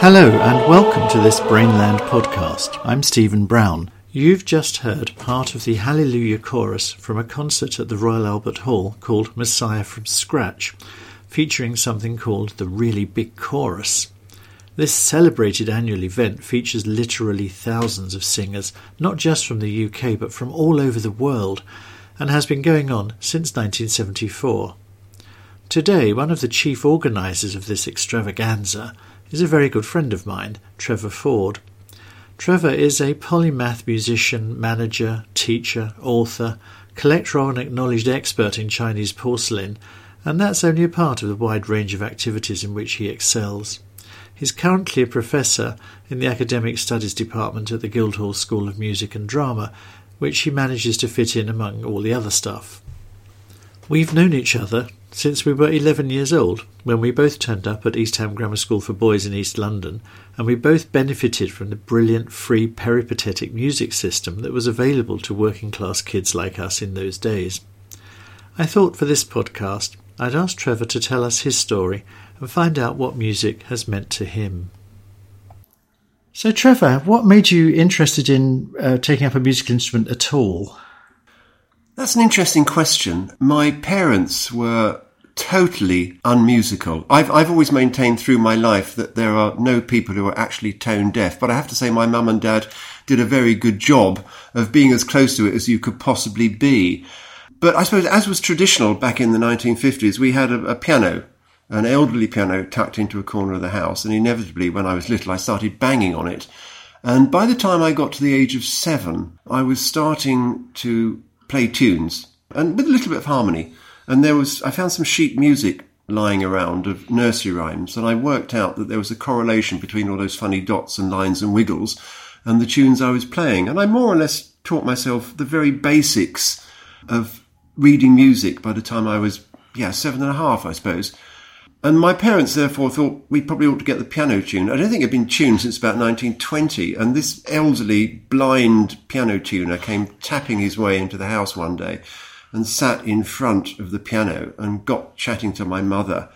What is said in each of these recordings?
Hello and welcome to this Brainland podcast. I'm Stephen Brown. You've just heard part of the Hallelujah chorus from a concert at the Royal Albert Hall called Messiah from Scratch, featuring something called the Really Big Chorus. This celebrated annual event features literally thousands of singers, not just from the UK but from all over the world, and has been going on since 1974. Today, one of the chief organisers of this extravaganza is a very good friend of mine, Trevor Ford. Trevor is a polymath musician, manager, teacher, author, collector and acknowledged expert in Chinese porcelain, and that's only a part of the wide range of activities in which he excels. He's currently a professor in the Academic Studies Department at the Guildhall School of Music and Drama, which he manages to fit in among all the other stuff. We've known each other since we were 11 years old, when we both turned up at East Ham Grammar School for Boys in East London, and we both benefited from the brilliant free peripatetic music system that was available to working class kids like us in those days. I thought for this podcast I'd ask Trevor to tell us his story and find out what music has meant to him. So, Trevor, what made you interested in uh, taking up a musical instrument at all? That's an interesting question. My parents were totally unmusical. I've, I've always maintained through my life that there are no people who are actually tone deaf, but I have to say my mum and dad did a very good job of being as close to it as you could possibly be. But I suppose, as was traditional back in the 1950s, we had a, a piano, an elderly piano tucked into a corner of the house, and inevitably, when I was little, I started banging on it. And by the time I got to the age of seven, I was starting to play tunes and with a little bit of harmony. And there was, I found some sheet music lying around of nursery rhymes, and I worked out that there was a correlation between all those funny dots and lines and wiggles and the tunes I was playing. And I more or less taught myself the very basics of reading music by the time I was, yeah, seven and a half, I suppose. And my parents therefore thought we probably ought to get the piano tuned. I don't think it had been tuned since about 1920. And this elderly, blind piano tuner came tapping his way into the house one day and sat in front of the piano and got chatting to my mother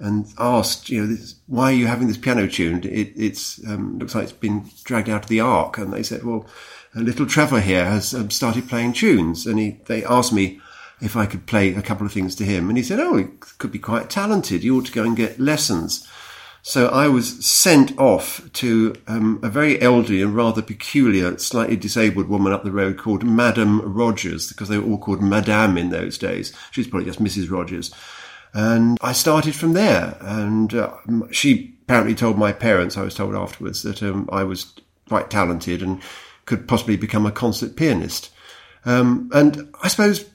and asked, you know, this, why are you having this piano tuned? It it's, um, looks like it's been dragged out of the ark. And they said, well, little Trevor here has um, started playing tunes. And he, they asked me, if I could play a couple of things to him. And he said, Oh, he could be quite talented. You ought to go and get lessons. So I was sent off to um, a very elderly and rather peculiar, slightly disabled woman up the road called Madame Rogers, because they were all called Madame in those days. She's probably just Mrs. Rogers. And I started from there. And uh, she apparently told my parents, I was told afterwards, that um, I was quite talented and could possibly become a concert pianist. Um, and I suppose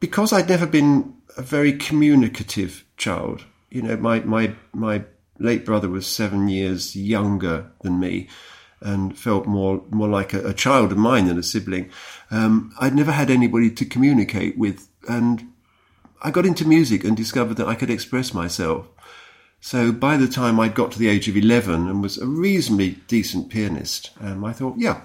because I'd never been a very communicative child, you know, my, my, my late brother was seven years younger than me and felt more, more like a, a child of mine than a sibling. Um, I'd never had anybody to communicate with. And I got into music and discovered that I could express myself. So by the time I'd got to the age of 11 and was a reasonably decent pianist, um, I thought, yeah,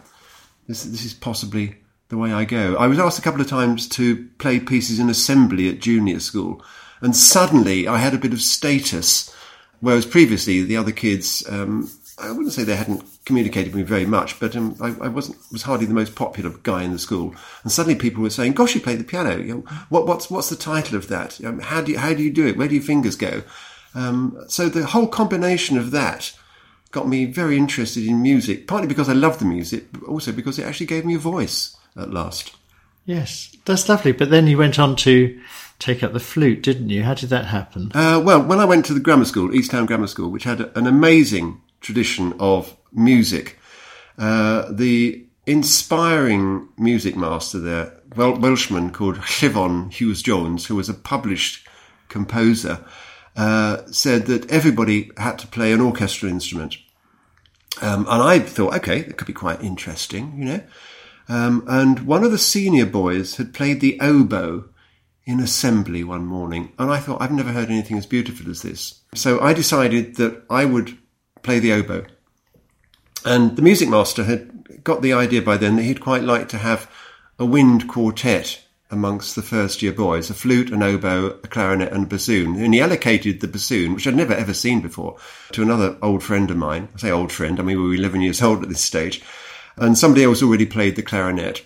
this, this is possibly the way I go. I was asked a couple of times to play pieces in assembly at junior school, and suddenly I had a bit of status, whereas previously the other kids, um, I wouldn't say they hadn't communicated with me very much, but um, I, I, wasn't was hardly the most popular guy in the school. And suddenly people were saying, "Gosh, you play the piano! You know, what, what's what's the title of that? How do you, how do you do it? Where do your fingers go?" Um, so the whole combination of that got me very interested in music, partly because I love the music, but also because it actually gave me a voice at last. Yes, that's lovely. But then you went on to take up the flute, didn't you? How did that happen? Uh, well, when I went to the grammar school, East Ham Grammar School, which had an amazing tradition of music, uh, the inspiring music master there, Wel- Welshman called Llifon Hughes Jones, who was a published composer, uh, said that everybody had to play an orchestral instrument. Um, and I thought, okay, that could be quite interesting, you know. Um, and one of the senior boys had played the oboe in assembly one morning, and I thought, I've never heard anything as beautiful as this. So I decided that I would play the oboe. And the music master had got the idea by then that he'd quite like to have a wind quartet amongst the first year boys a flute, an oboe, a clarinet, and a bassoon. And he allocated the bassoon, which I'd never ever seen before, to another old friend of mine. I say old friend, I mean, we were 11 years old at this stage. And somebody else already played the clarinet.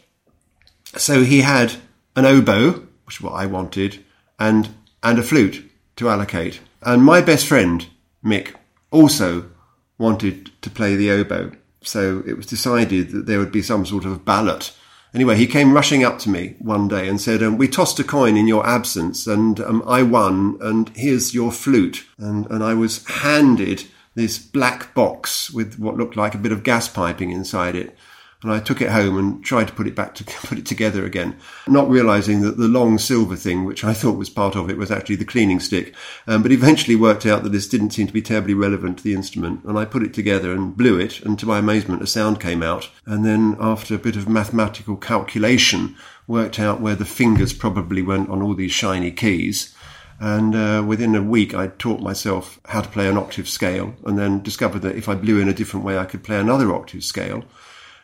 So he had an oboe, which is what I wanted, and, and a flute to allocate. And my best friend, Mick, also wanted to play the oboe. So it was decided that there would be some sort of ballot. Anyway, he came rushing up to me one day and said, um, "We tossed a coin in your absence, and um, I won. And here's your flute." And and I was handed this black box with what looked like a bit of gas piping inside it. And I took it home and tried to put it back to put it together again, not realizing that the long silver thing, which I thought was part of it, was actually the cleaning stick. Um, but eventually worked out that this didn't seem to be terribly relevant to the instrument. And I put it together and blew it. And to my amazement, a sound came out. And then after a bit of mathematical calculation, worked out where the fingers probably went on all these shiny keys. And uh, within a week, I taught myself how to play an octave scale, and then discovered that if I blew in a different way, I could play another octave scale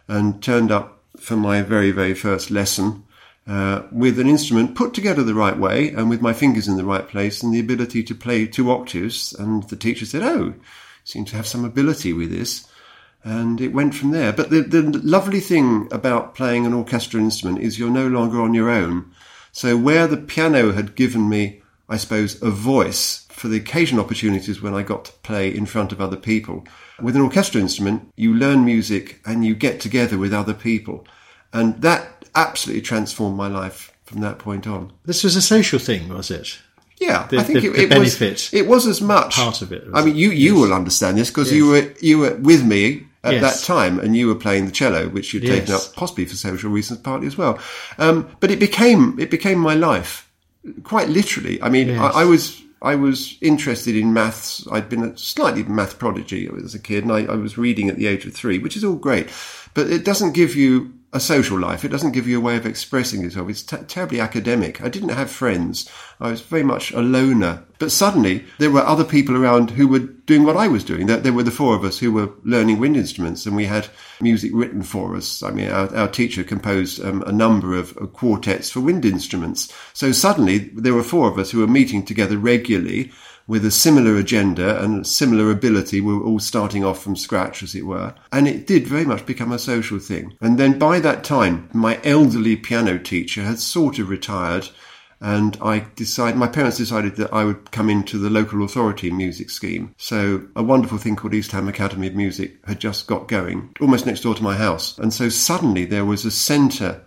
and turned up for my very, very first lesson uh, with an instrument put together the right way and with my fingers in the right place and the ability to play two octaves. And the teacher said, Oh, you seem to have some ability with this. And it went from there. But the, the lovely thing about playing an orchestral instrument is you're no longer on your own. So where the piano had given me, I suppose, a voice for the occasional opportunities when I got to play in front of other people, with an orchestral instrument, you learn music and you get together with other people. And that absolutely transformed my life from that point on. This was a social thing, was it? Yeah, The- I think the- it, it benefit was. It was as much part of it, I mean, you you will understand this because you were you were with me at Yes. that time, and you were playing the cello, which you'd taken up possibly for social reasons, partly as well. Um, but it became it became my life, quite literally. I mean, Yes. I, I was. I was interested in maths. I'd been a slightly math prodigy as a kid, and I, I was reading at the age of three, which is all great. But it doesn't give you a social life. It doesn't give you a way of expressing yourself. It's t- terribly academic. I didn't have friends. I was very much a loner. But suddenly there were other people around who were doing what I was doing. There, there were the four of us who were learning wind instruments and we had music written for us. I mean, our, our teacher composed um, a number of, of quartets for wind instruments. So suddenly there were four of us who were meeting together regularly with a similar agenda and similar ability. We were all starting off from scratch, as it were. And it did very much become a social thing. And then by that time, my elderly piano teacher had sort of retired. And I decided, my parents decided that I would come into the local authority music scheme. So a wonderful thing called East Ham Academy of Music had just got going, almost next door to my house. And so suddenly there was a centre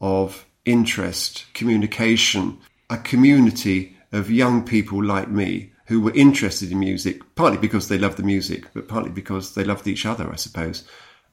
of interest, communication, a community of young people like me who were interested in music, partly because they loved the music, but partly because they loved each other, I suppose.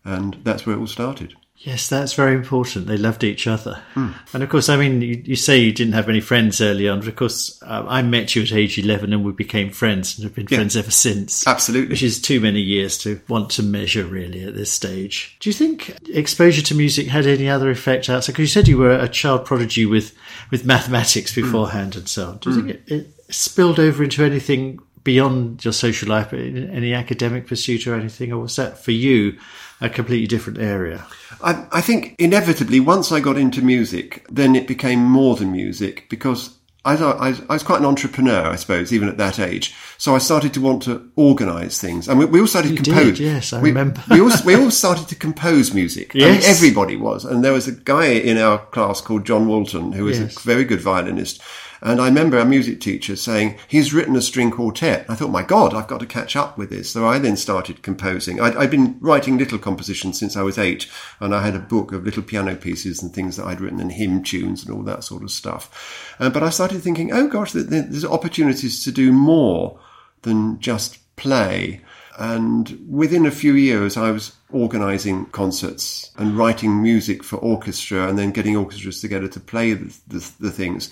And that's where it all started. Yes, that's very important. They loved each other. Hmm. And of course, I mean, you, you say you didn't have any friends early on. But of course, uh, I met you at age 11 and we became friends and have been friends ever since. Absolutely. Which is too many years to want to measure, really, at this stage. Do you think exposure to music had any other effect outside? Because you said you were a child prodigy with, with mathematics hmm. beforehand and so on. Do you hmm. think it, it spilled over into anything beyond your social life, any academic pursuit or anything? Or was that for you a completely different area? I, I think inevitably, once I got into music, then it became more than music because I, I, I was quite an entrepreneur, I suppose, even at that age. So I started to want to organise things, and we, we all started to You compose. did, yes, I we, remember. we all we all started to compose music. I mean, Yes. everybody was, and there was a guy in our class called John Walton who was Yes. a very good violinist. And I remember our music teacher saying, he's written a string quartet. I thought, my God, I've got to catch up with this. So I then started composing. I'd, I'd been writing little compositions since I was eight, and I had a book of little piano pieces and things that I'd written and hymn tunes and all that sort of stuff. Uh, but I started thinking, oh gosh, there- there- there's opportunities to do more than just play. And within a few years, I was organizing concerts and writing music for orchestra and then getting orchestras together to play the, the, the things.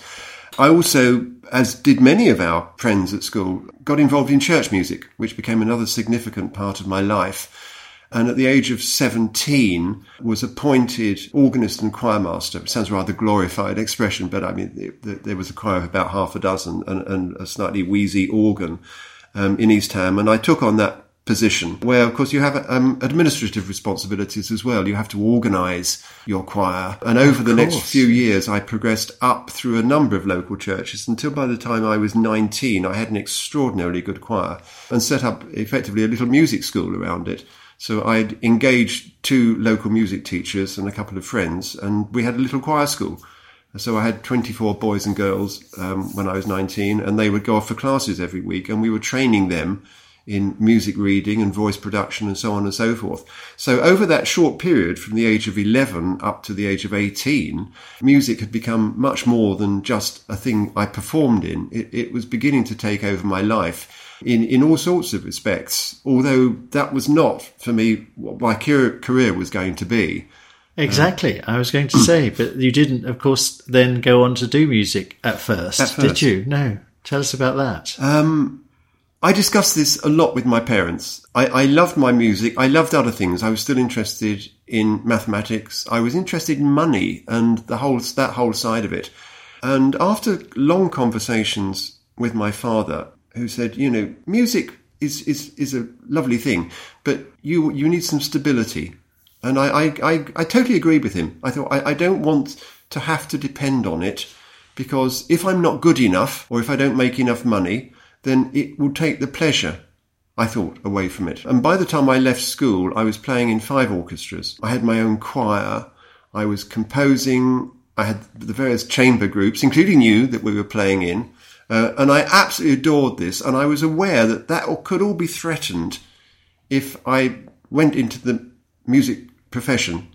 I also, as did many of our friends at school, got involved in church music, which became another significant part of my life. And at the age of 17, was appointed organist and choirmaster. It sounds rather glorified expression, but I mean, there- there was a choir of about half a dozen and, and a slightly wheezy organ um, in East Ham. And I took on that position where, of course, you have um, administrative responsibilities as well. You have to organise your choir. And over the next few years, I progressed up through a number of local churches until by the time I was 19, I had an extraordinarily good choir and set up effectively a little music school around it. So I'd engaged two local music teachers and a couple of friends, and we had a little choir school. So I had 24 boys and girls um, when I was 19, and they would go off for classes every week, and we were training them in music reading and voice production and so on and so forth. So over that short period from the age of 11 up to the age of 18, music had become much more than just a thing I performed in. It, it was beginning to take over my life in, in all sorts of respects, although that was not for me what my career was going to be. Exactly. I was going to say, but you didn't, of course, then go on to do music at first, at first. did you? No. Tell us about that. Um, I discussed this a lot with my parents. I, I, loved my music. I loved other things. I was still interested in mathematics. I was interested in money and the whole that whole side of it. And after long conversations with my father, who said, you know, music is is is a lovely thing, but you you need some stability. And I I, I, I totally agreed with him. I thought I, I don't want to have to depend on it because if I'm not good enough or if I don't make enough money, then it will take the pleasure, I thought, away from it. And by the time I left school, I was playing in five orchestras. I had my own choir. I was composing. I had the various chamber groups, including you, that we were playing in. Uh, and I absolutely adored this. And I was aware that that could all be threatened if I went into the music profession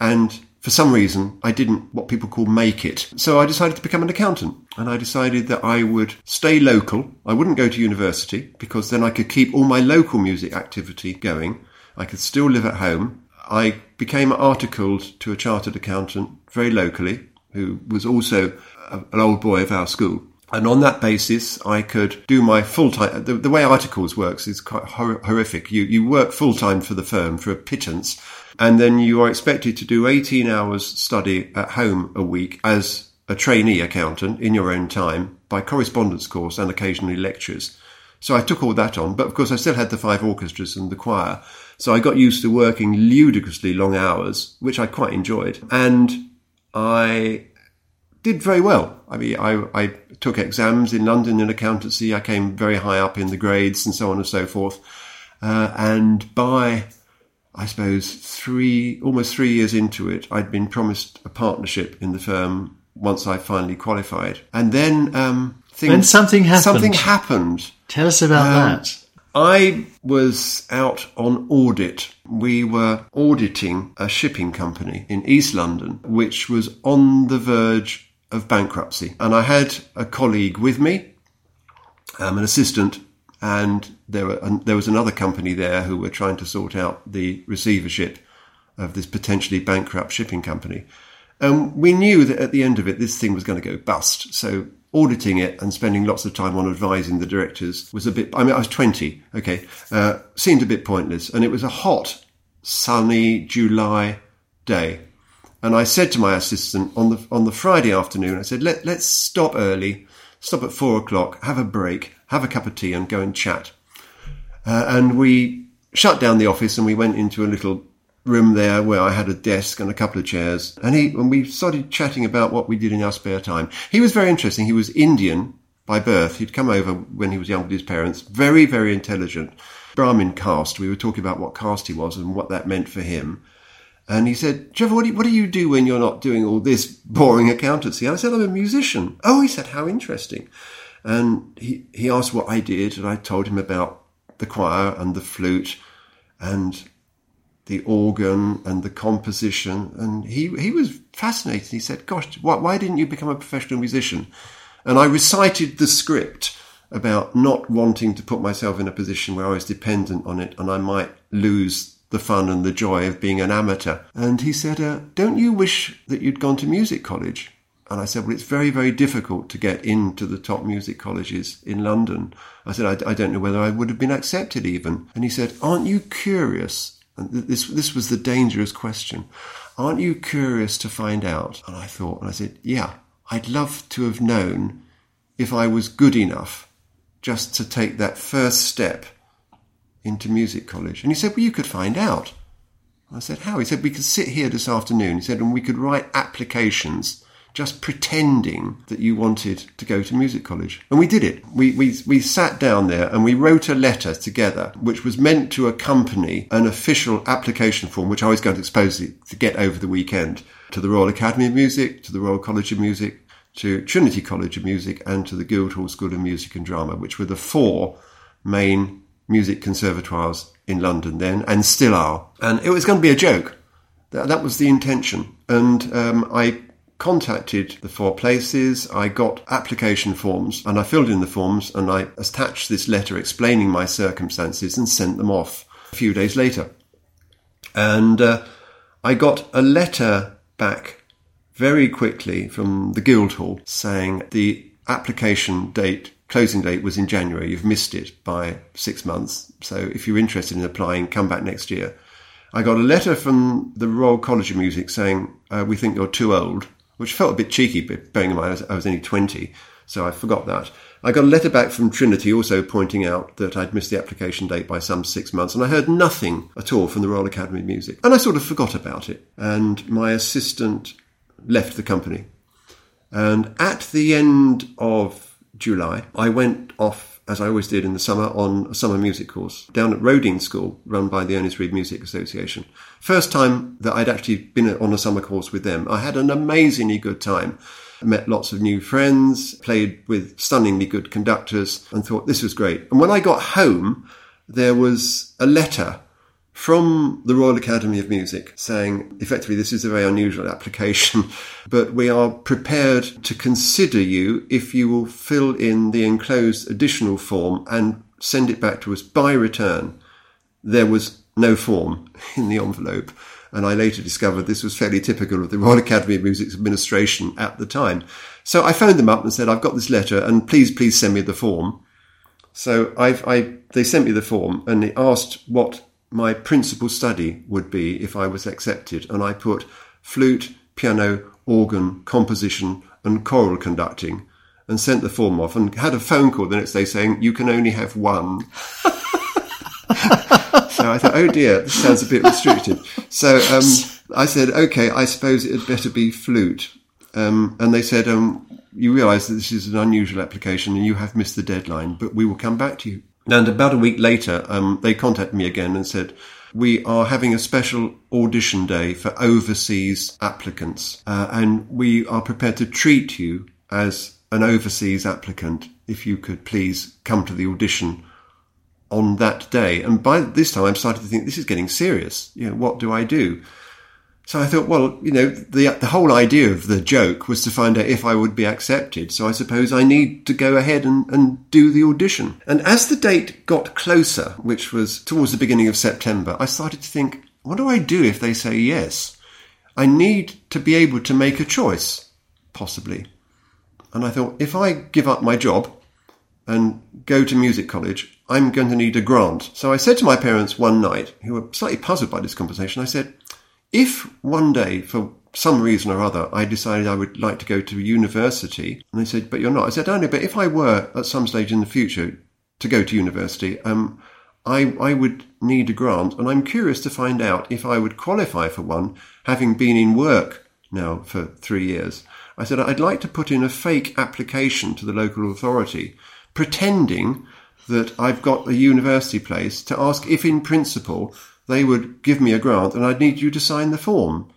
and for some reason, I didn't what people call make it. So I decided to become an accountant and I decided that I would stay local. I wouldn't go to university because then I could keep all my local music activity going. I could still live at home. I became articled to a chartered accountant very locally who was also an old boy of our school. And on that basis, I could do my full time. The, the, way articles works is quite hor- horrific. You, you work full time for the firm for a pittance and then you are expected to do 18 hours study at home a week as a trainee accountant in your own time by correspondence course and occasionally lectures. So I took all that on, but of course I still had the five orchestras and the choir. So I got used to working ludicrously long hours, which I quite enjoyed. And I did very well. I mean, I, I took exams in London in accountancy. I came very high up in the grades and so on and so forth. Uh, and by I suppose three, almost three years into it, I'd been promised a partnership in the firm once I finally qualified, and then um, things, something happened. Something happened. Tell us about um, that. I was out on audit. We were auditing a shipping company in East London, which was on the verge of bankruptcy. And I had a colleague with me, um, an assistant and there, were, and there was another company there who were trying to sort out the receivership of this potentially bankrupt shipping company. And we knew that at the end of it, this thing was going to go bust. So auditing it and spending lots of time on advising the directors was a bit, I mean, I was 20, okay, uh, seemed a bit pointless. And it was a hot, sunny July day. And I said to my assistant on the, on the Friday afternoon, I said, Let, let's stop early, stop at four o'clock, have a break, have a cup of tea and go and chat. Uh, and we shut down the office and we went into a little room there where I had a desk and a couple of chairs. And he, and we started chatting about what we did in our spare time. He was very interesting. He was Indian by birth. He'd come over when he was young with his parents. Very, very intelligent. Brahmin caste. We were talking about what caste he was and what that meant for him. And he said, Trevor, what do, you, what do you do when you're not doing all this boring accountancy? And I said, I'm a musician. Oh, he said, how interesting. And he, he asked what I did, and I told him about the choir and the flute and the organ and the composition. And he, he was fascinated. He said, Gosh, why, why didn't you become a professional musician? And I recited the script about not wanting to put myself in a position where I was dependent on it and I might lose the fun and the joy of being an amateur. And he said, uh, Don't you wish that you'd gone to music college? And I said, well, it's very, very difficult to get into the top music colleges in London. I said, I, I don't know whether I would have been accepted even. And he said, aren't you curious? And this, this was the dangerous question. Aren't you curious to find out? And I thought, and I said, yeah, I'd love to have known if I was good enough just to take that first step into music college? And he said, Well, you could find out. I said, How? He said, We could sit here this afternoon. He said, And we could write applications just pretending that you wanted to go to music college. And we did it. We, we, we sat down there and we wrote a letter together, which was meant to accompany an official application form, which I was going to expose to get over the weekend to the Royal Academy of Music, to the Royal College of Music, to Trinity College of Music, and to the Guildhall School of Music and Drama, which were the four main music conservatoires in London then, and still are. And it was going to be a joke. That, that was the intention. And um, I contacted the four places. I got application forms and I filled in the forms and I attached this letter explaining my circumstances and sent them off a few days later. And uh, I got a letter back very quickly from the Guildhall saying the application date, closing date was in January. You've missed it by six months. So if you're interested in applying, come back next year. I got a letter from the Royal College of Music saying, uh, we think you're too old, which felt a bit cheeky, but bearing in mind I was, I was only 20, so I forgot that. I got a letter back from Trinity also pointing out that I'd missed the application date by some six months, and I heard nothing at all from the Royal Academy of Music. And I sort of forgot about it. And my assistant left the company. And at the end of July, I went off, as I always did in the summer, on a summer music course down at Roding School, run by the Ernest Read Music Association. First time that I'd actually been on a summer course with them. I had an amazingly good time. met lots of new friends, played with stunningly good conductors, and thought this was great. And when I got home, there was a letter from the Royal Academy of Music saying, effectively, this is a very unusual application, but we are prepared to consider you if you will fill in the enclosed additional form and send it back to us by return. There was no form in the envelope. And I later discovered this was fairly typical of the Royal Academy of Music's administration at the time. So I phoned them up and said, I've got this letter and please, please send me the form. So I've, I, they sent me the form and they asked what my principal study would be if I was accepted, and I put flute, piano, organ, composition, and choral conducting, and sent the form off, and had a phone call the next day saying you can only have one. so I thought, oh dear, this sounds a bit restricted. So um, I said, okay, I suppose it had better be flute. Um, and they said, um, you realise that this is an unusual application and you have missed the deadline, but we will come back to you. And about a week later, um, they contacted me again and said, we are having a special audition day for overseas applicants, uh, and we are prepared to treat you as an overseas applicant if you could please come to the audition on that day. And by this time, I'm starting to think this is getting serious. You know, what do I do? So I thought, well, you know, the the whole idea of the joke was to find out if I would be accepted. So I suppose I need to go ahead and, and do the audition. And as the date got closer, which was towards the beginning of September, I started to think, what do I do if they say yes? I need to be able to make a choice, possibly. And I thought, if I give up my job and go to music college, I'm going to need a grant. So I said to my parents one night, who were slightly puzzled by this conversation, I said, if one day, for some reason or other, I decided I would like to go to university, and they said, but you're not. I said, only, but if I were at some stage in the future to go to university, um, I, I would need a grant, and I'm curious to find out if I would qualify for one, having been in work now for three years. I said, I'd like to put in a fake application to the local authority, pretending that I've got a university place to ask if, in principle, they would give me a grant and I'd need you to sign the form.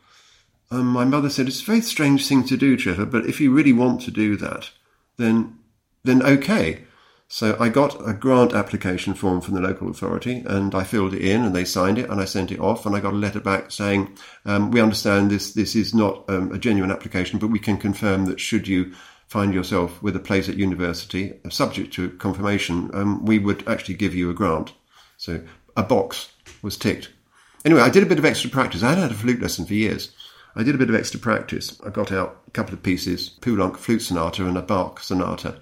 And my mother said, It's a very strange thing to do, Trevor, but if you really want to do that, then, then okay. So I got a grant application form from the local authority and I filled it in and they signed it and I sent it off and I got a letter back saying, um, we understand this, this is not um, a genuine application, but we can confirm that should you find yourself with a place at university, subject to confirmation, um, we would actually give you a grant. So a box was ticked. Anyway, I did a bit of extra practice. I had had a flute lesson for years. I did a bit of extra practice. I got out a couple of pieces, Poulenc flute sonata and a Bach sonata,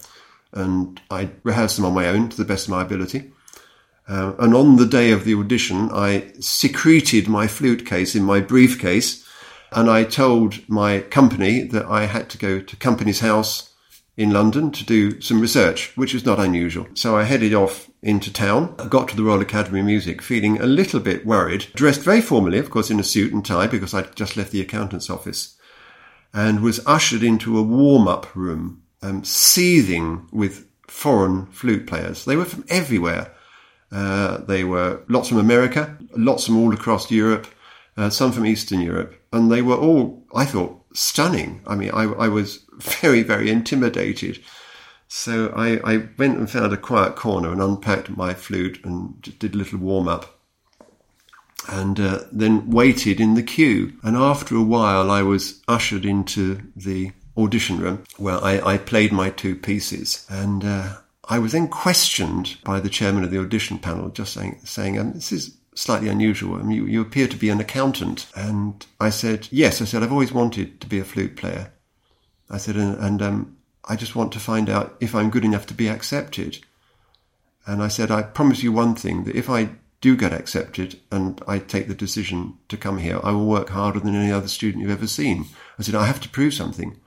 and I rehearsed them on my own to the best of my ability. Uh, and on the day of the audition, I secreted my flute case in my briefcase, and I told my company that I had to go to Companies House in London to do some research, which was not unusual. So I headed off into town. I got to the Royal Academy of Music feeling a little bit worried, dressed very formally, of course, in a suit and tie because I'd just left the accountant's office, and was ushered into a warm up room, um, seething with foreign flute players. They were from everywhere. Uh, they were lots from America, lots from all across Europe, uh, some from Eastern Europe, and they were all, I thought, stunning. I mean, I, I was very, very intimidated. So I, I, went and found a quiet corner and unpacked my flute and did a little warm up. And uh, then waited in the queue. And after a while, I was ushered into the audition room where I, I played my two pieces. And uh, I was then questioned by the chairman of the audition panel, just saying, saying um, this is slightly unusual. I mean, you, you appear to be an accountant. And I said, yes. I said, I've always wanted to be a flute player. I said, and, and um, I just want to find out if I'm good enough to be accepted. And I said, I promise you one thing that if I do get accepted and I take the decision to come here, I will work harder than any other student you've ever seen. I said, I have to prove something.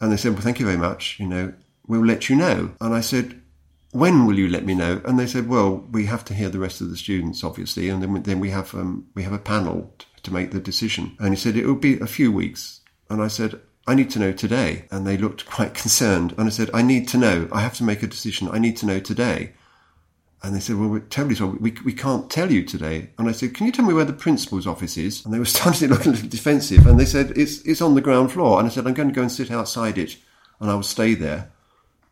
And they said, Well, thank you very much. You know, we'll let you know. And I said, when will you let me know? And they said, well, we have to hear the rest of the students, obviously, and then, then we have um, we have a panel to, to make the decision. And he said it will be a few weeks. And I said, I need to know today. And they looked quite concerned. And I said, I need to know. I have to make a decision. I need to know today. And they said, well, we're terribly sorry. We, we can't tell you today. And I said, can you tell me where the principal's office is? And they were starting to look a little defensive. And they said, it's, it's on the ground floor. And I said, I'm going to go and sit outside it and I will stay there.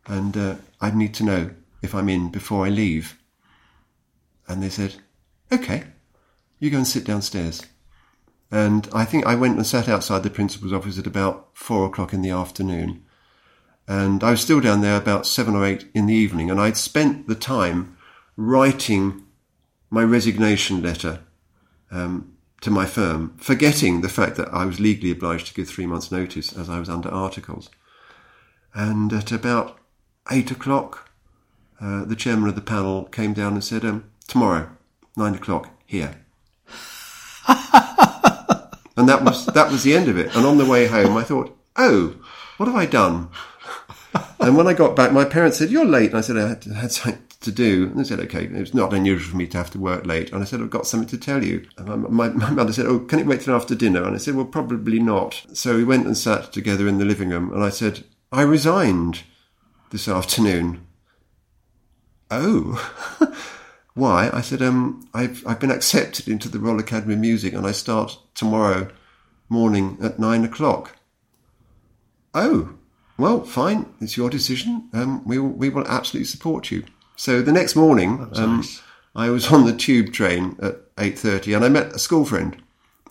And uh, I need to know if I'm in before I leave. And they said, okay, you go and sit downstairs. And I think I went and sat outside the principal's office at about four o'clock in the afternoon. And I was still down there about seven or eight in the evening. And I'd spent the time writing my resignation letter um, to my firm, forgetting the fact that I was legally obliged to give three months' notice as I was under articles. And at about eight o'clock, uh, the chairman of the panel came down and said, um, tomorrow, nine o'clock, here. and that was that was the end of it. And on the way home, I thought, oh, what have I done? and when I got back, my parents said, "You're late." And I said, "I had, had something to do." And they said, "Okay, it's not unusual for me to have to work late." And I said, "I've got something to tell you." And my, my, my mother said, "Oh, can it wait till after dinner?" And I said, "Well, probably not." So we went and sat together in the living room, and I said, "I resigned this afternoon." oh, why? I said, um, I've, I've been accepted into the Royal Academy of Music and I start tomorrow morning at nine o'clock. Oh, well, fine. It's your decision. Um, we will, we will absolutely support you. So the next morning, um, nice. I was on the tube train at 8.30 and I met a school friend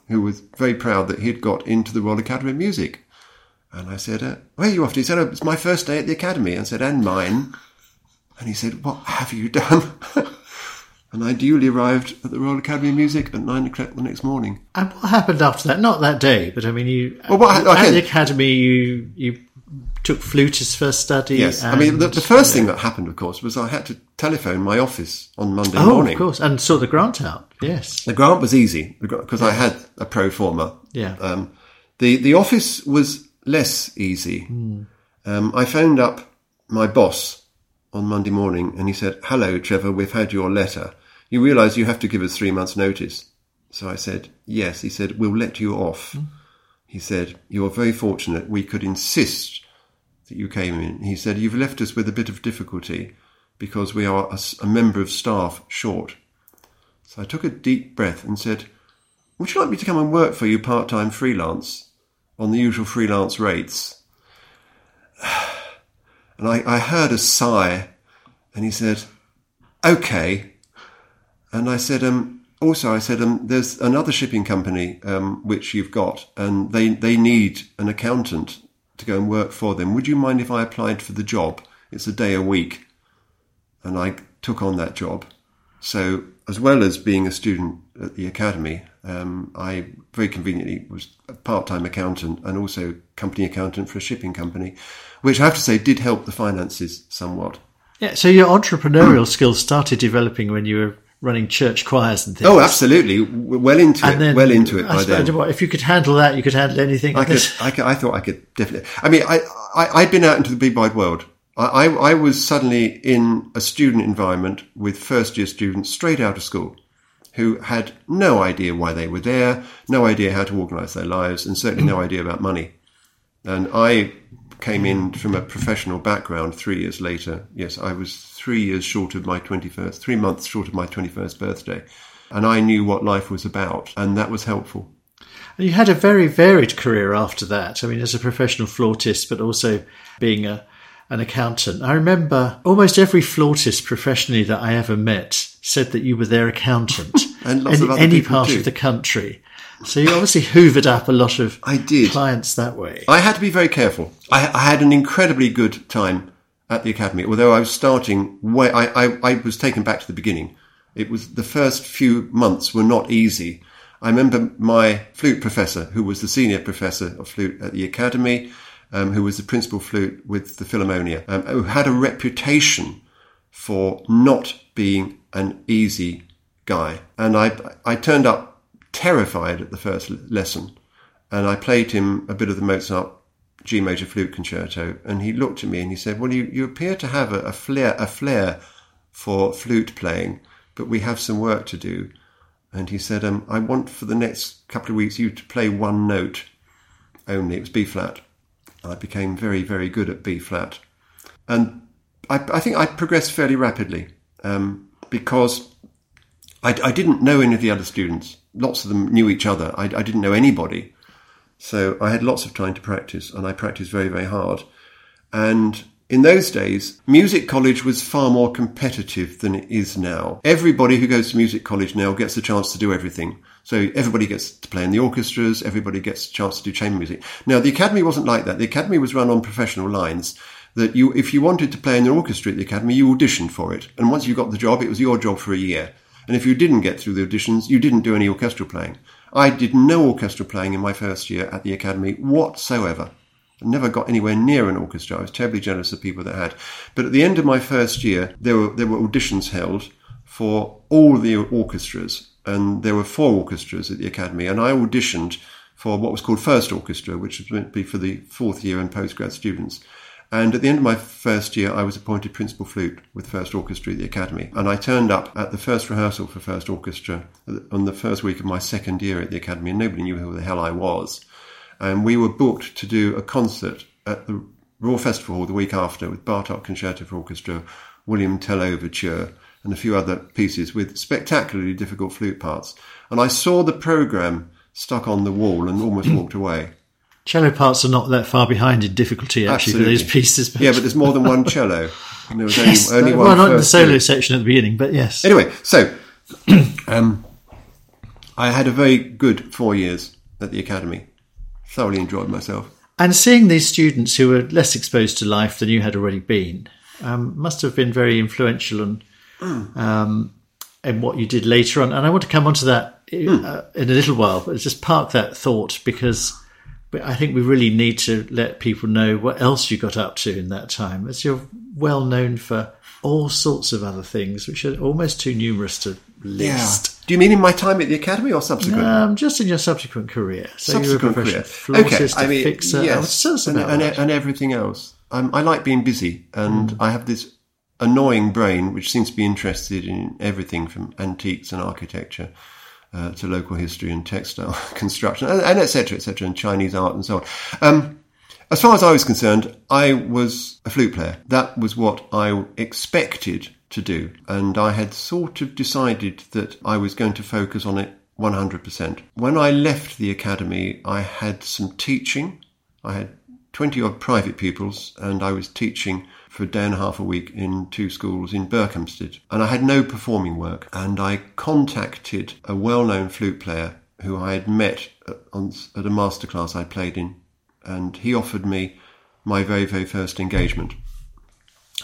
who was very proud that he'd got into the Royal Academy of Music. And I said, uh, where are you off to? He said, oh, it's my first day at the Academy. I said, and mine. And he said, What have you done? and I duly arrived at the Royal Academy of Music at nine o'clock the next morning. And what happened after that? Not that day, but I mean, you well, what, okay. at the academy, you you took flutist first study. Yes, I mean, the, the first thing that happened, of course, was I had to telephone my office on Monday oh, morning. of course, and saw the grant out. Yes, the grant was easy because I had a pro forma. Yeah. Um, the the office was less easy. Mm. Um, I phoned up my boss on Monday morning and he said, Hello, Trevor, we've had your letter. You realise you have to give us three months' notice. So I said, Yes. He said, We'll let you off. Mm. He said, You're very fortunate. We could insist that you came in. He said, You've left us with a bit of difficulty because we are a, a member of staff short. So I took a deep breath and said, Would you like me to come and work for you part time freelance on the usual freelance rates? And I, I heard a sigh and he said, okay. And I said, um, also, I said, um, there's another shipping company, um, which you've got and they, they need an accountant to go and work for them. Would you mind if I applied for the job? It's a day a week. And I took on that job. So, as well as being a student at the academy, um, I very conveniently was a part-time accountant and also company accountant for a shipping company, which I have to say did help the finances somewhat. Yeah, so your entrepreneurial skills started developing when you were running church choirs and things. Oh, absolutely, well into and it. Then, well into it by then. What, if you could handle that, you could handle anything. I could, I, could, I thought I could definitely. I mean, I, I I'd been out into the big wide world. I, I, I was suddenly in a student environment with first year students straight out of school who had no idea why they were there, no idea how to organise their lives, and certainly no mm. idea about money. And I came in from a professional background three years later. Yes, I was three years short of my 21st, three months short of my 21st birthday. And I knew what life was about, and that was helpful. And you had a very varied career after that. I mean, as a professional flautist, but also being a, an accountant. I remember almost every flautist professionally that I ever met said that you were their accountant And lots in of other any part too. of the country. So you obviously hoovered up a lot of I did. clients that way. I had to be very careful. I, I had an incredibly good time at the academy, although I was starting way. I, I, I was taken back to the beginning. It was the first few months were not easy. I remember my flute professor, who was the senior professor of flute at the academy, um, who was the principal flute with the Philharmonia, um, who had a reputation for not being an easy guy. And I, I turned up terrified at the first lesson and I played him a bit of the Mozart G major flute concerto, and he looked at me and he said, "Well, you, you appear to have a, a flair a flair for flute playing, but we have some work to do." And he said, um, "I want for the next couple of weeks you to play one note only. It was B flat. I became very very good at B flat, and I, I think I progressed fairly rapidly um, because I, I didn't know any of the other students. Lots of them knew each other. I, I didn't know anybody. So I had lots of time to practice, and I practiced very, very hard. And in those days, music college was far more competitive than it is now. Everybody who goes to music college now gets the chance to do everything. So everybody gets to play in the orchestras, everybody gets a chance to do chamber music. Now, the academy wasn't like that. The academy was run on professional lines. That you, if you wanted to play in the orchestra at the academy, you auditioned for it. And once you got the job, it was your job for a year. And if you didn't get through the auditions, you didn't do any orchestral playing. I did no orchestral playing in my first year at the academy whatsoever. I never got anywhere near an orchestra. I was terribly jealous of people that had. But at the end of my first year, there were there were auditions held for all the orchestras, and there were four orchestras at the academy, and I auditioned for what was called first orchestra, which to be for the fourth year and postgrad students. And at the end of my first year, I was appointed principal flute with First Orchestra at the Academy. And I turned up at the first rehearsal for First Orchestra on the first week of my second year at the Academy, and nobody knew who the hell I was. And we were booked to do a concert at the Royal Festival Hall the week after with Bartok Concerto for Orchestra, William Tell Overture, and a few other pieces with spectacularly difficult flute parts. And I saw the programme stuck on the wall and almost walked away. Cello parts are not that far behind in difficulty actually Absolutely. for those pieces. But Yeah, but there's more than one cello. And there was yes, only, only one well, not in the solo flute. section at the beginning, but yes. Anyway, so um, I had a very good four years at the academy. Thoroughly enjoyed myself. And seeing these students who were less exposed to life than you had already been um, must have been very influential in, um, in what you did later on. And I want to come on to that uh, in a little while, but just park that thought because I think we really need to let people know what else you got up to in that time, as you're well known for all sorts of other things, which are almost too numerous to list. Do you mean in my time at the academy or subsequent? Um, just in your subsequent career. So you were a subsequent career. okay, I mean, fixer. yes, and, and, and everything else. Um, I like being busy, and I have this annoying brain which seems to be interested in everything from antiques and architecture uh, to local history and textile construction, and, and et cetera, et cetera, and Chinese art and so on. Um, as far as I was concerned, I was a flute player. That was what I expected to do. And I had sort of decided that I was going to focus on it 100%. When I left the academy, I had some teaching. I had 20 odd private pupils, and I was teaching for a day and a half a week in two schools in Berkhamsted. And I had no performing work. And I contacted a well known flute player who I had met at, at a masterclass I played in and he offered me my very, very first engagement,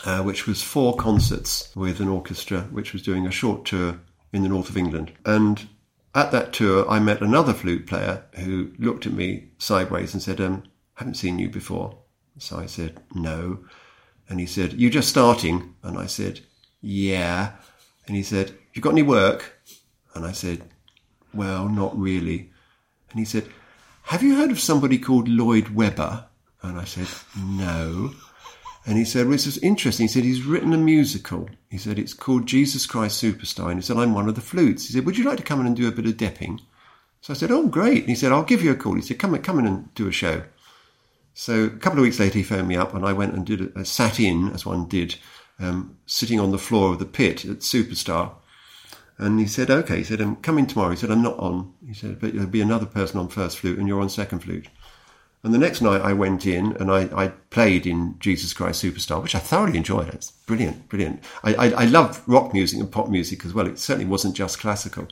uh, which was four concerts with an orchestra, which was doing a short tour in the north of England. And at that tour, I met another flute player who looked at me sideways and said, um, haven't seen you before. So I said, no. And he said, you just starting? And I said, yeah. And he said, you got any work? And I said, well, not really. And he said, have you heard of somebody called Lloyd Webber? And I said, no. And he said, well, it's just interesting. He said, he's written a musical. He said, it's called Jesus Christ Superstar. And he said, I'm one of the flutes. He said, would you like to come in and do a bit of depping? So I said, oh, great. And he said, I'll give you a call. He said, come, come in and do a show. So a couple of weeks later, he phoned me up and I went and did a, a sat in, as one did, um, sitting on the floor of the pit at Superstar. And he said, okay. He said, I'm coming tomorrow. He said, I'm not on. He said, but there'll be another person on first flute and you're on second flute. And the next night I went in and I, I, played in Jesus Christ Superstar, which I thoroughly enjoyed. It's brilliant, brilliant. I, I, I love rock music and pop music as well. It certainly wasn't just classical.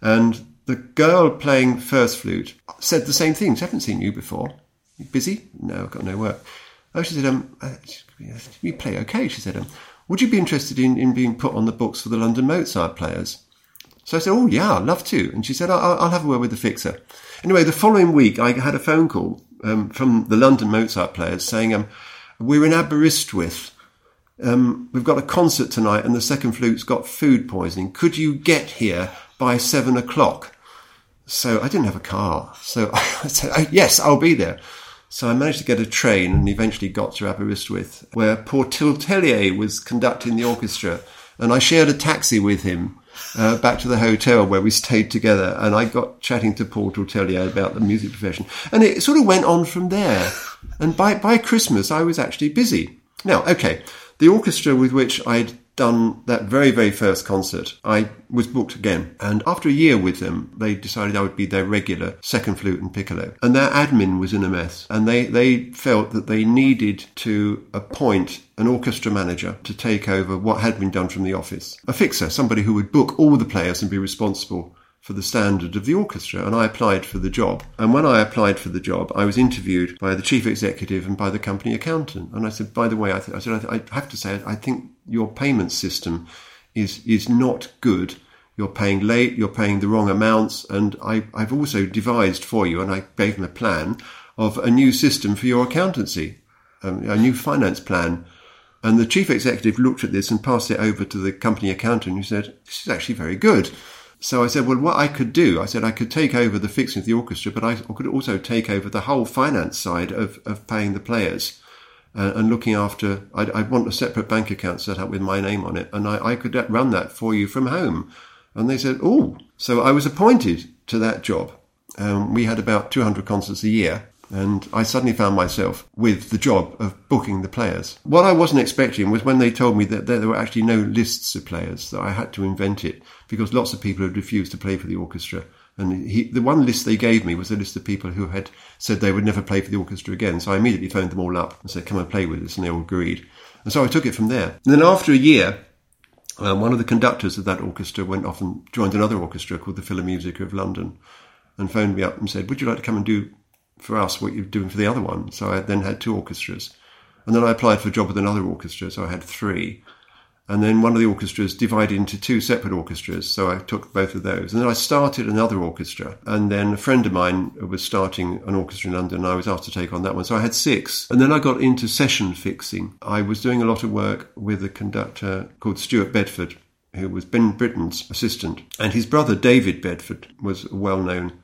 And the girl playing first flute said the same thing. She haven't seen you before. Busy? No, I've got no work. Oh, she said, um, uh, you play okay. She said, um, would you be interested in, in being put on the books for the London Mozart players? So I said, oh yeah, I'd love to. And she said, I'll, I'll have a word with the fixer. Anyway, the following week I had a phone call um, from the London Mozart players saying, um, We're in Aberystwyth. Um, we've got a concert tonight and the second flute's got food poisoning. Could you get here by seven o'clock? So I didn't have a car. So I said, oh, Yes, I'll be there. So I managed to get a train and eventually got to Aberystwyth, where Paul Tortelier was conducting the orchestra. And I shared a taxi with him uh, back to the hotel where we stayed together, and I got chatting to Paul Tortelier about the music profession, and it sort of went on from there. And by by Christmas, I was actually busy. Now, okay, the orchestra with which I'd done that very, very first concert, I was booked again. And after a year with them, they decided I would be their regular second flute and piccolo. And their admin was in a mess. And they, they felt that they needed to appoint an orchestra manager to take over what had been done from the office. A fixer, somebody who would book all the players and be responsible for the standard of the orchestra, and I applied for the job. And when I applied for the job, I was interviewed by the chief executive and by the company accountant. And I said, by the way, I, th- I said, I, I have to say, I think your payment system is is not good. You're paying late. You're paying the wrong amounts, and I, I've also devised for you, and I gave them a plan of a new system for your accountancy, um, a new finance plan. And the chief executive looked at this and passed it over to the company accountant, who said, "This is actually very good." So I said, well, what I could do, I said I could take over the fixing of the orchestra, but I could also take over the whole finance side of, of paying the players uh, and looking after. I'd, I'd, want a separate bank account set up with my name on it, and I, I could run that for you from home. And they said, oh. So I was appointed to that job. Um, we had about 200 concerts a year, and I suddenly found myself with the job of booking the players. What I wasn't expecting was when they told me that there were actually no lists of players, that I had to invent it because lots of people had refused to play for the orchestra. And he, the one list they gave me was a list of people who had said they would never play for the orchestra again. So I immediately phoned them all up and said, come and play with us. And they all agreed. And so I took it from there. And then after a year, um, one of the conductors of that orchestra went off and joined another orchestra called the Philharmonic of London and phoned me up and said, would you like to come and do for us what you're doing for the other one. So I then had two orchestras. And then I applied for a job with another orchestra, so I had three. And then one of the orchestras divided into two separate orchestras, so I took both of those. And then I started another orchestra. And then a friend of mine was starting an orchestra in London, and I was asked to take on that one. So I had six. And then I got into session fixing. I was doing a lot of work with a conductor called Steuart Bedford, who was Ben Britten's assistant. And his brother, David Bedford, was a well known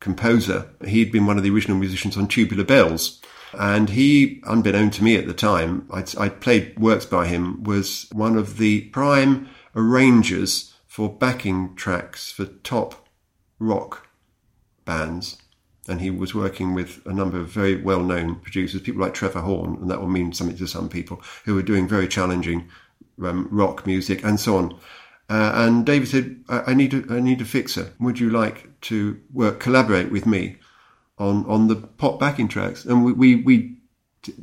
composer. He'd been one of the original musicians on Tubular Bells. And he, unbeknown to me at the time, I'd, I'd, played works by him, was one of the prime arrangers for backing tracks for top rock bands. And he was working with a number of very well known producers, people like Trevor Horn, and that will mean something to some people, who were doing very challenging um, rock music and so on. Uh, and David said, I, I, need a, I need a fixer. Would you like to work, collaborate with me on, on the pop backing tracks? And we, we, we,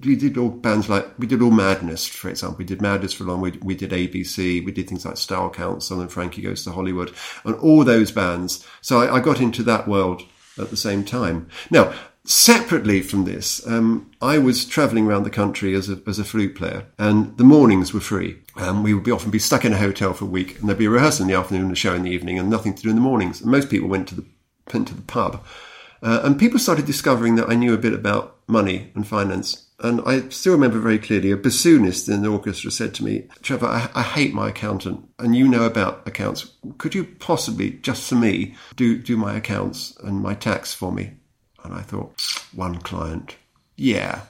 we did all bands like, we did all Madness, for example. We did Madness for long. We, we did ABC. We did things like Style Council and Frankie Goes to Hollywood and all those bands. So I, I got into that world at the same time. Now, Separately from this, um, I was travelling around the country as a, as a flute player, and the mornings were free. Um, we would be often be stuck in a hotel for a week, and there'd be a rehearsal in the afternoon and a show in the evening, and nothing to do in the mornings. And most people went to the went to the pub, uh, and people started discovering that I knew a bit about money and finance. And I still remember very clearly a bassoonist in the orchestra said to me, Trevor, I, I hate my accountant, and you know about accounts. Could you possibly, just for me, do, do my accounts and my tax for me? And I thought, one client. Yeah.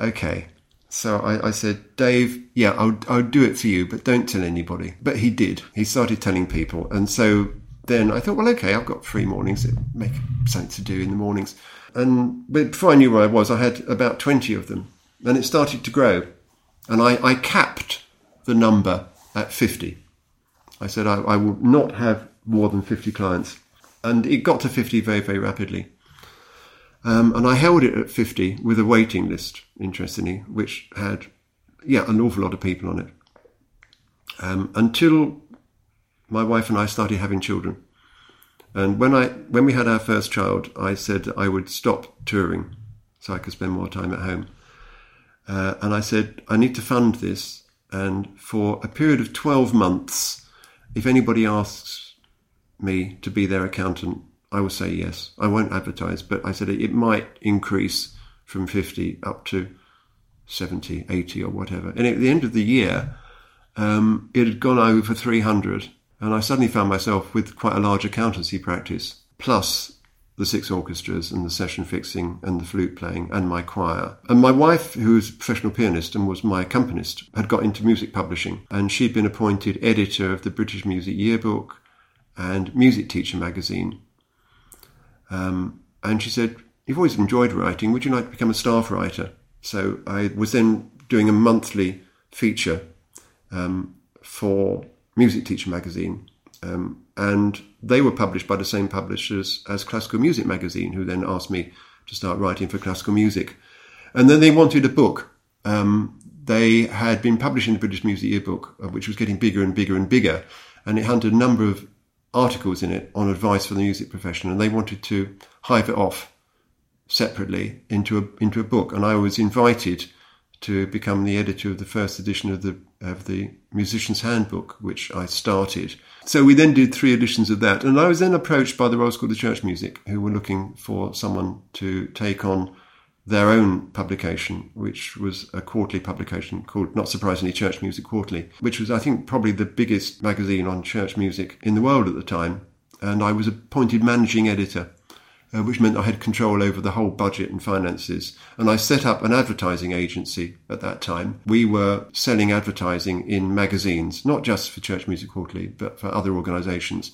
Okay. So I, I, said, Dave, yeah, I'll, I'll do it for you, but don't tell anybody. But he did. He started telling people. And so then I thought, well, okay, I've got three mornings. It make sense to do in the mornings. And before I knew where I was, I had about 20 of them. And it started to grow. And I, I capped the number at 50. I said, I, I will not have more than 50 clients. And it got to 50 very, very rapidly. Um, and I held it at 50 with a waiting list, interestingly, which had, yeah, an awful lot of people on it. Um, until my wife and I started having children. And when I when we had our first child, I said I would stop touring so I could spend more time at home. Uh, and I said I need to fund this, and for a period of twelve months, if anybody asks me to be their accountant, I will say yes. I won't advertise, but I said it might increase from 50 up to 70, 80 or whatever. And at the end of the year, um, it had gone over 300. And I suddenly found myself with quite a large accountancy practice, plus the six orchestras and the session fixing and the flute playing and my choir. And my wife, who's a professional pianist and was my accompanist, had got into music publishing and she'd been appointed editor of the British Music Yearbook and Music Teacher magazine. Um, and she said, You've always enjoyed writing. Would you like to become a staff writer? So I was then doing a monthly feature um, for Music Teacher magazine. Um, and they were published by the same publishers as Classical Music magazine, who then asked me to start writing for classical music. And then they wanted a book. Um, they had been publishing the British Music Yearbook, uh, which was getting bigger and bigger and bigger, and it had a number of articles in it on advice for the music profession, and they wanted to hive it off separately into a into a book. And I was invited to become the editor of the first edition of the of the Musician's Handbook, which I started. So we then did three editions of that, and I was then approached by the Royal School of Church Music, who were looking for someone to take on their own publication, which was a quarterly publication called, not surprisingly, Church Music Quarterly, which was, I think, probably the biggest magazine on church music in the world at the time. And I was appointed managing editor, uh, which meant I had control over the whole budget and finances. And I set up an advertising agency at that time. We were selling advertising in magazines, not just for Church Music Quarterly, but for other organisations.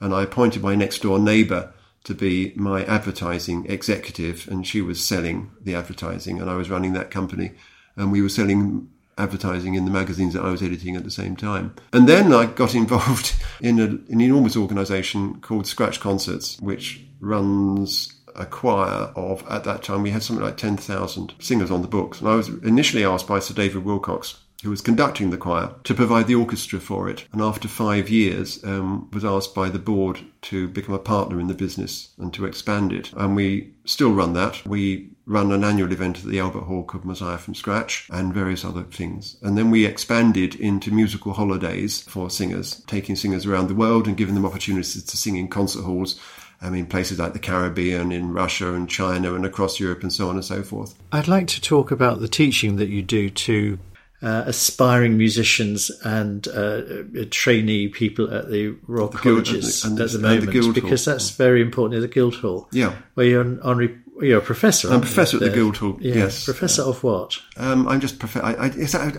And I appointed my next door neighbour to be my advertising executive, and she was selling the advertising, and I was running that company, and we were selling advertising in the magazines that I was editing at the same time. And then I got involved in a, an enormous organisation called Scratch Concerts, which runs a choir of, at that time, we had something like 10,000 singers on the books. And I was initially asked by Sir David Willcocks who was conducting the choir, to provide the orchestra for it. And after five years, um, was asked by the board to become a partner in the business and to expand it. And we still run that. We run an annual event at the Albert Hall called Messiah from Scratch and various other things. And then we expanded into musical holidays for singers, taking singers around the world and giving them opportunities to sing in concert halls I mean, places like the Caribbean, in Russia and China, and across Europe, and so on and so forth. I'd like to talk about the teaching that you do to uh, aspiring musicians and uh, trainee people at the Royal the Colleges Guild, at the moment, the because that's very important at the Guildhall. Yeah, where you're an honorary. You're a professor. I'm a professor at the Guildhall. Yeah. Yes, professor uh, of what? Um, I'm just professor. I,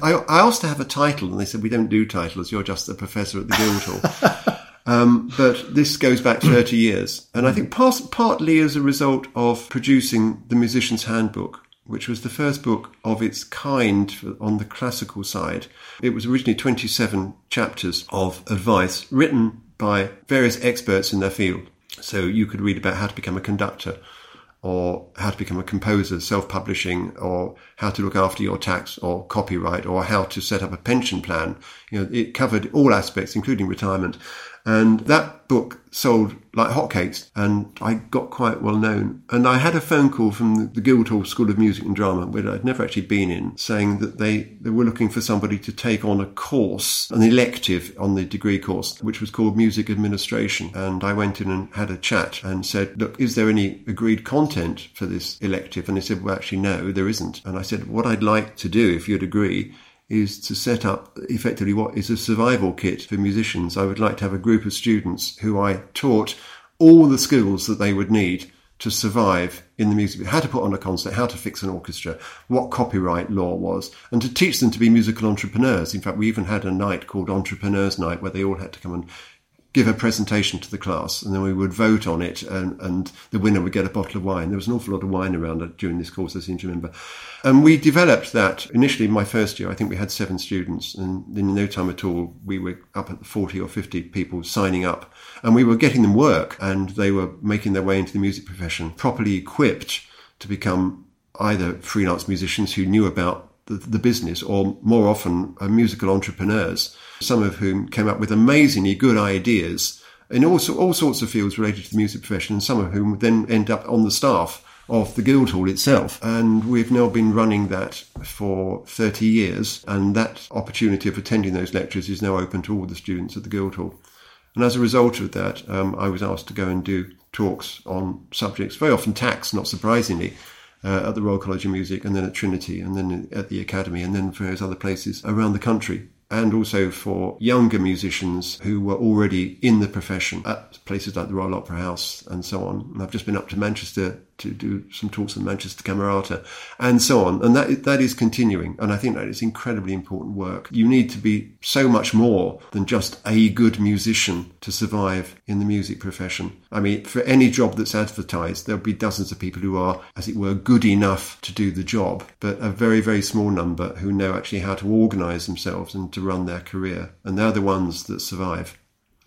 I, I, asked to have a title, and they said we don't do titles. You're just a professor at the Guildhall. Um, but this goes back 30 years. And I think part, partly as a result of producing the Musician's Handbook, which was the first book of its kind on the classical side. It was originally 27 chapters of advice written by various experts in their field. So you could read about how to become a conductor or how to become a composer, self-publishing, or how to look after your tax or copyright, or how to set up a pension plan. You know, it covered all aspects, including retirement. And that book sold like hotcakes and I got quite well known. And I had a phone call from the Guildhall School of Music and Drama, where I'd never actually been in, saying that they, they were looking for somebody to take on a course, an elective on the degree course, which was called Music Administration. And I went in and had a chat and said, look, is there any agreed content for this elective? And they said, well, actually, no, there isn't. And I said, what I'd like to do, if you'd agree, is to set up effectively what is a survival kit for musicians. I would like to have a group of students who I taught all the skills that they would need to survive in the music, how to put on a concert, how to fix an orchestra, what copyright law was, and to teach them to be musical entrepreneurs. In fact, we even had a night called Entrepreneurs Night where they all had to come and give a presentation to the class, and then we would vote on it, and, and, the winner would get a bottle of wine. There was an awful lot of wine around during this course, I seem to remember. And we developed that initially. My first year, I think we had seven students, and in no time at all, we were up at 40 or 50 people signing up, and we were getting them work, and they were making their way into the music profession, properly equipped to become either freelance musicians who knew about the, the business, or more often uh, musical entrepreneurs, some of whom came up with amazingly good ideas in all, all sorts of fields related to the music profession, and some of whom then end up on the staff of the Guildhall itself. And we've now been running that for 30 years, and that opportunity of attending those lectures is now open to all the students at the Guildhall. And as a result of that, um, I was asked to go and do talks on subjects, very often tax, not surprisingly, uh, at the Royal College of Music, and then at Trinity, and then at the Academy, and then various other places around the country. And also for younger musicians who were already in the profession at places like the Royal Opera House and so on. And I've just been up to Manchester to do some talks in Manchester Camerata and so on. And that, that is continuing. And I think that is incredibly important work. You need to be so much more than just a good musician to survive in the music profession. I mean, for any job that's advertised, there'll be dozens of people who are, as it were, good enough to do the job, but a very, very small number who know actually how to organize themselves and to run their career. And they're the ones that survive.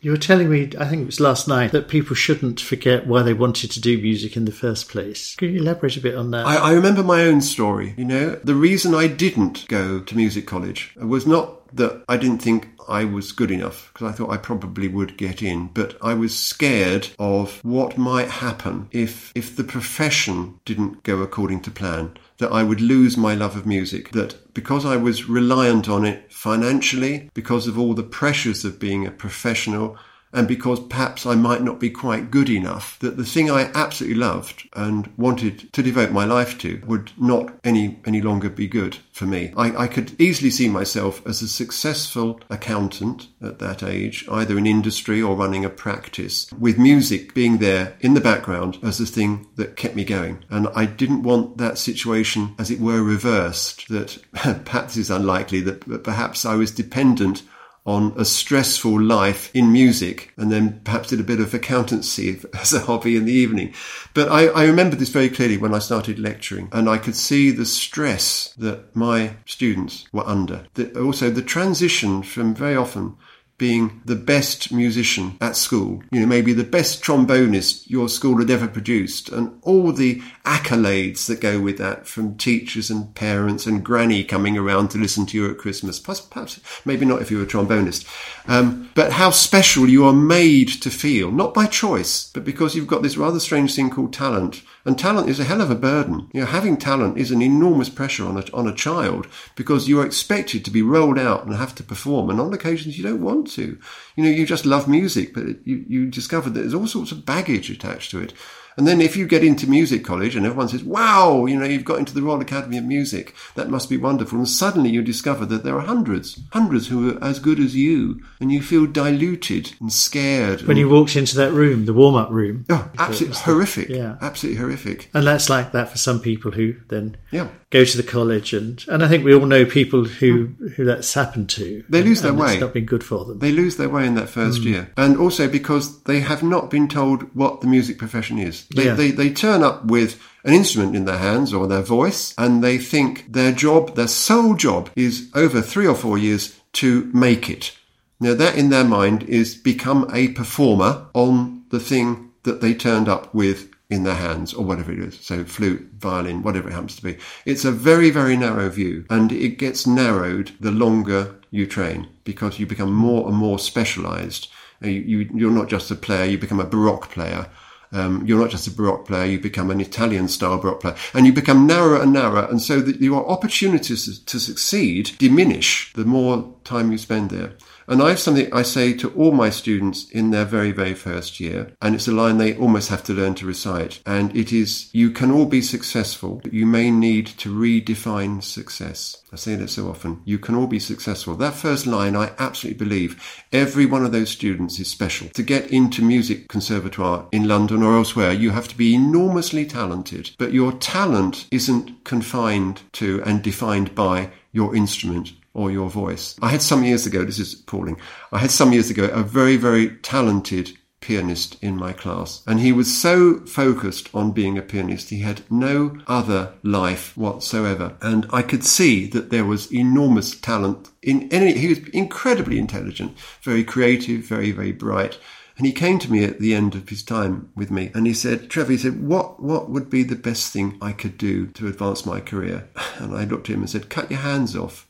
You were telling me, I think it was last night, that people shouldn't forget why they wanted to do music in the first place. Can you elaborate a bit on that? I, I remember my own story. You know, the reason I didn't go to music college was not that I didn't think I was good enough because I thought I probably would get in, but I was scared of what might happen if if the profession didn't go according to plan that I would lose my love of music, that because I was reliant on it financially, because of all the pressures of being a professional, and because perhaps I might not be quite good enough, that the thing I absolutely loved and wanted to devote my life to would not any any longer be good for me. I, I could easily see myself as a successful accountant at that age, either in industry or running a practice, with music being there in the background as the thing that kept me going. And I didn't want that situation, as it were, reversed, that perhaps it's unlikely that perhaps I was dependent on a stressful life in music and then perhaps did a bit of accountancy as a hobby in the evening. But I, I, remember this very clearly when I started lecturing and I could see the stress that my students were under. The, also the transition from very often being the best musician at school, you know, maybe the best trombonist your school had ever produced, and all the accolades that go with that from teachers and parents and granny coming around to listen to you at Christmas. Plus, perhaps, maybe not if you're a trombonist, um, but how special you are made to feel, not by choice, but because you've got this rather strange thing called talent. And talent is a hell of a burden. You know, having talent is an enormous pressure on a, on a child because you are expected to be rolled out and have to perform. And on occasions you don't want to. You know, you just love music, but you, you discover that there's all sorts of baggage attached to it. And then if you get into music college and everyone says, wow, you know, you've got into the Royal Academy of Music, that must be wonderful. And suddenly you discover that there are hundreds, hundreds who are as good as you. And you feel diluted and scared. When and, you walked into that room, the warm up room. Oh, absolutely horrific. yeah. Absolutely horrific. And that's like that for some people who then yeah. go to the college. And, and I think we all know people who, mm. who that's happened to. They lose their way. It's not been good for them. They lose their way in that first mm. year. And also because they have not been told what the music profession is. They, yeah. they, they turn up with an instrument in their hands or their voice and they think their job, their sole job is over three or four years to make it. Now that in their mind is become a performer on the thing that they turned up with in their hands or whatever it is. So flute, violin, whatever it happens to be. It's a very, very narrow view and it gets narrowed the longer you train because you become more and more specialized. Uh, you, you, you're not just a player, you become a baroque player um, you're not just a Baroque player, you become an Italian style Baroque player, and you become narrower and narrower, and so that your opportunities to succeed diminish the more time you spend there. And I have something I say to all my students in their very, very first year, and it's a line they almost have to learn to recite. And it is, you can all be successful, but you may need to redefine success. I say that so often. You can all be successful. That first line, I absolutely believe every one of those students is special. To get into music conservatoire in London or elsewhere, you have to be enormously talented, but your talent isn't confined to and defined by your instrument or your voice. I had some years ago, this is appalling, I had some years ago a very, very talented pianist in my class. And he was so focused on being a pianist, he had no other life whatsoever. And I could see that there was enormous talent in any, he was incredibly intelligent, very creative, very, very bright. And he came to me at the end of his time with me and he said, Trevor, he said, what, what would be the best thing I could do to advance my career? And I looked at him and said, cut your hands off.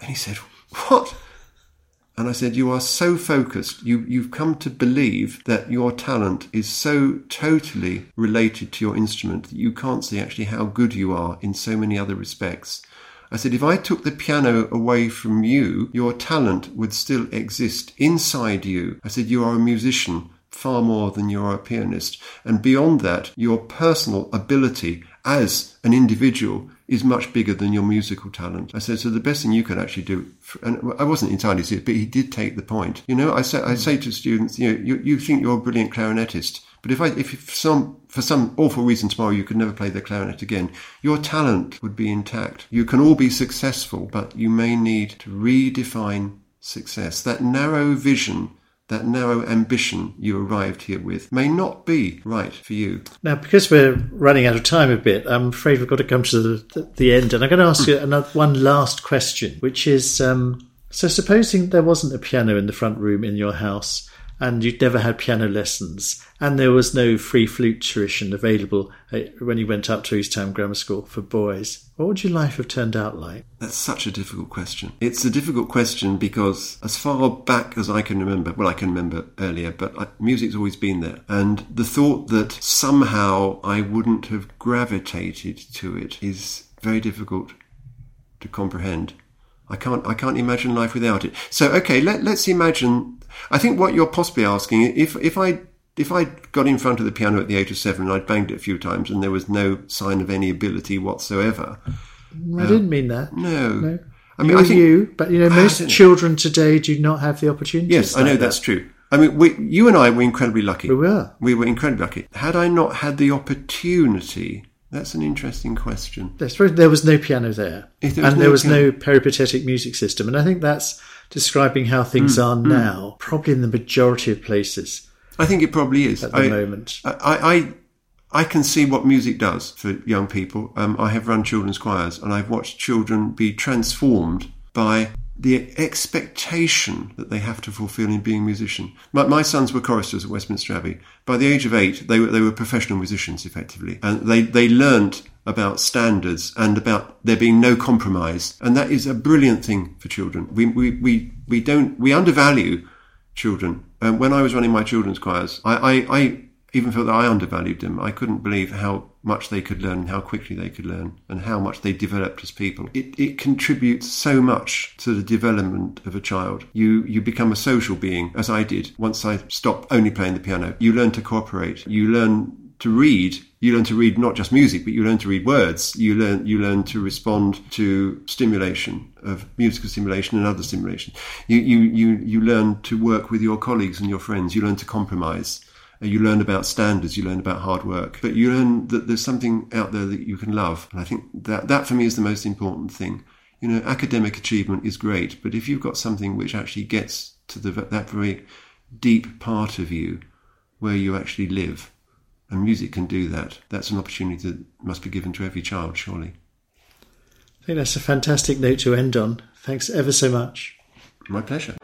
And he said, what? And I said, You are so focused. You, you've come to believe that your talent is so totally related to your instrument that you can't see actually how good you are in so many other respects. I said, if I took the piano away from you, your talent would still exist inside you. I said, you are a musician far more than you are a pianist. And beyond that, your personal ability as an individual is much bigger than your musical talent. I said, so the best thing you can actually do, and I wasn't entirely serious, but he did take the point. You know, I say, I say to students, you know, you, you think you're a brilliant clarinetist, but if I, if some, for some awful reason tomorrow you could never play the clarinet again, your talent would be intact. You can all be successful, but you may need to redefine success. That narrow vision that narrow ambition you arrived here with may not be right for you. Now, because we're running out of time a bit, I'm afraid we've got to come to the, the end. And I'm going to ask you another, one last question, which is um, so supposing there wasn't a piano in the front room in your house and you'd never had piano lessons, and there was no free flute tuition available uh, when you went up to East Ham Grammar School for boys, what would your life have turned out like? That's such a difficult question. It's a difficult question because, as far back as I can remember, well, I can remember earlier, but I, music's always been there. And the thought that somehow I wouldn't have gravitated to it is very difficult to comprehend. I can't, I can't imagine life without it. So, okay, let, let's imagine I think what you're possibly asking, if if I if I got in front of the piano at the age of seven and I'd banged it a few times and there was no sign of any ability whatsoever. I uh, didn't mean that. No. no. I mean, I think you, but you know, most children today do not have the opportunity. Yes, I know that. that's true. I mean, we, you and I were incredibly lucky. We were. We were incredibly lucky. Had I not had the opportunity, that's an interesting question. There was no piano there, there and no there was piano. no peripatetic music system, and I think that's describing how things mm, are mm. now, probably in the majority of places. I think it probably is at the I, moment. I, I, I can see what music does for young people. Um, I have run children's choirs, and I've watched children be transformed by the expectation that they have to fulfill in being a musician. My, my, sons were choristers at Westminster Abbey. By the age of eight, they were, they were professional musicians, effectively. And they, they learnt about standards and about there being no compromise. And that is a brilliant thing for children. We, we, we, we don't, we undervalue children. Um, when I was running my children's choirs, I, I, I even felt that I undervalued them. I couldn't believe how much they could learn, how quickly they could learn, and how much they developed as people. It, it contributes so much to the development of a child. You you become a social being, as I did once I stopped only playing the piano. You learn to cooperate. You learn to read you learn to read not just music but you learn to read words you learn you learn to respond to stimulation of musical stimulation and other stimulation you you you, you learn to work with your colleagues and your friends you learn to compromise you learn about standards, you learn about hard work, but you learn that there's something out there that you can love. And I think that, that for me is the most important thing. You know, academic achievement is great, but if you've got something which actually gets to the, that very deep part of you where you actually live, and music can do that, that's an opportunity that must be given to every child, surely. I think that's a fantastic note to end on. Thanks ever so much. My pleasure.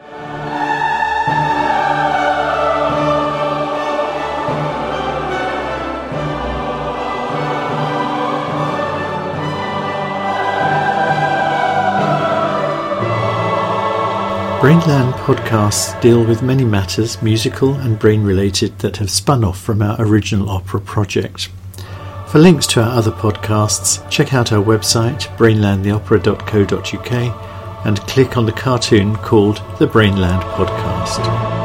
Brainland podcasts deal with many matters, musical and brain related, that have spun off from our original opera project. For links to our other podcasts, check out our website, brainlandtheopera.co.uk, and click on the cartoon called the Brainland Podcast.